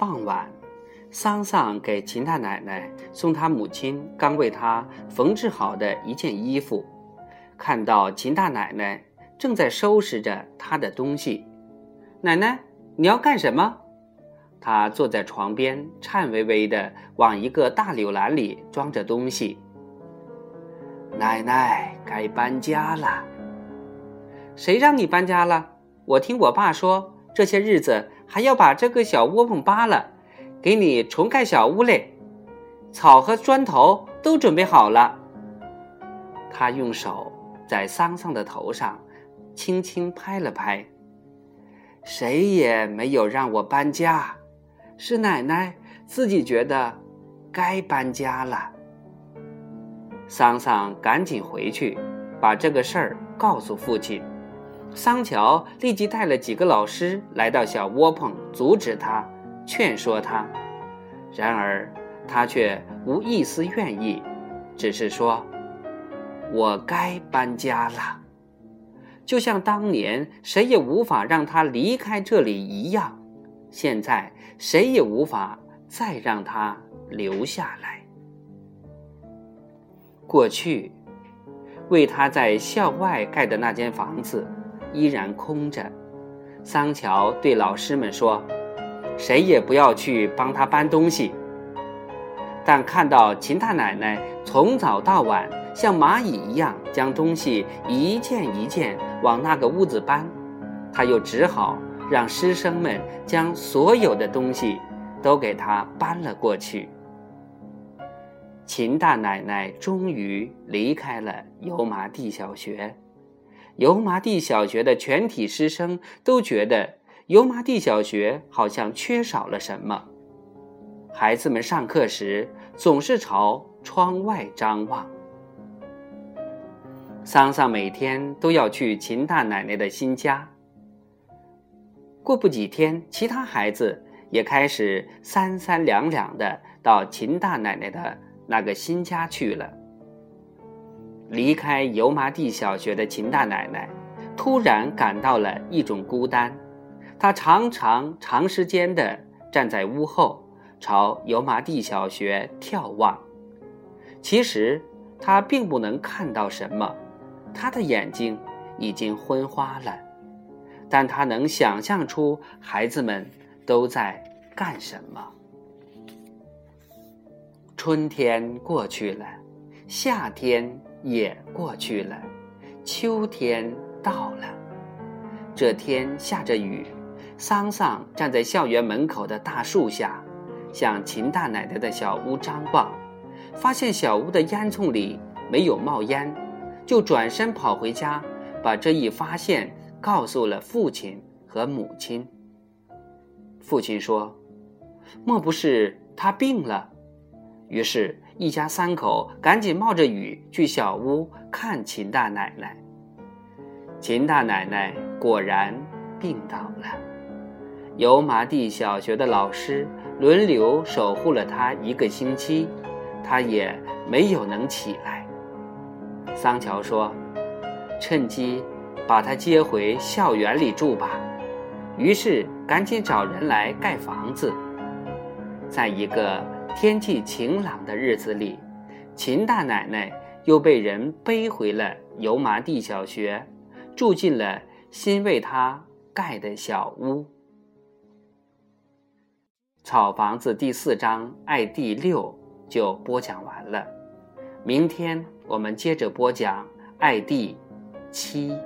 傍晚，桑桑给秦大奶奶送她母亲刚为她缝制好的一件衣服，看到秦大奶奶正在收拾着她的东西。奶奶，你要干什么？她坐在床边，颤巍巍地往一个大柳篮里装着东西。奶奶，该搬家了。谁让你搬家了？我听我爸说，这些日子还要把这个小窝棚扒了，给你重盖小屋嘞。草和砖头都准备好了。他用手在桑桑的头上轻轻拍了拍。谁也没有让我搬家，是奶奶自己觉得该搬家了。桑桑赶紧回去，把这个事儿告诉父亲。桑乔立即带了几个老师来到小窝棚，阻止他，劝说他。然而他却无一丝愿意，只是说：“我该搬家了，就像当年谁也无法让他离开这里一样，现在谁也无法再让他留下来。”过去，为他在校外盖的那间房子。依然空着，桑乔对老师们说：“谁也不要去帮他搬东西。”但看到秦大奶奶从早到晚像蚂蚁一样将东西一件一件往那个屋子搬，他又只好让师生们将所有的东西都给他搬了过去。秦大奶奶终于离开了油麻地小学。油麻地小学的全体师生都觉得油麻地小学好像缺少了什么。孩子们上课时总是朝窗外张望。桑桑每天都要去秦大奶奶的新家。过不几天，其他孩子也开始三三两两的到秦大奶奶的那个新家去了。离开油麻地小学的秦大奶奶，突然感到了一种孤单。她常常长时间的站在屋后，朝油麻地小学眺望。其实她并不能看到什么，她的眼睛已经昏花了。但她能想象出孩子们都在干什么。春天过去了，夏天。也过去了，秋天到了。这天下着雨，桑桑站在校园门口的大树下，向秦大奶奶的小屋张望，发现小屋的烟囱里没有冒烟，就转身跑回家，把这一发现告诉了父亲和母亲。父亲说：“莫不是他病了？”于是。一家三口赶紧冒着雨去小屋看秦大奶奶。秦大奶奶果然病倒了，油麻地小学的老师轮流守护了她一个星期，她也没有能起来。桑乔说：“趁机把她接回校园里住吧。”于是赶紧找人来盖房子，在一个。天气晴朗的日子里，秦大奶奶又被人背回了油麻地小学，住进了新为她盖的小屋。草房子第四章爱第六就播讲完了，明天我们接着播讲爱第七。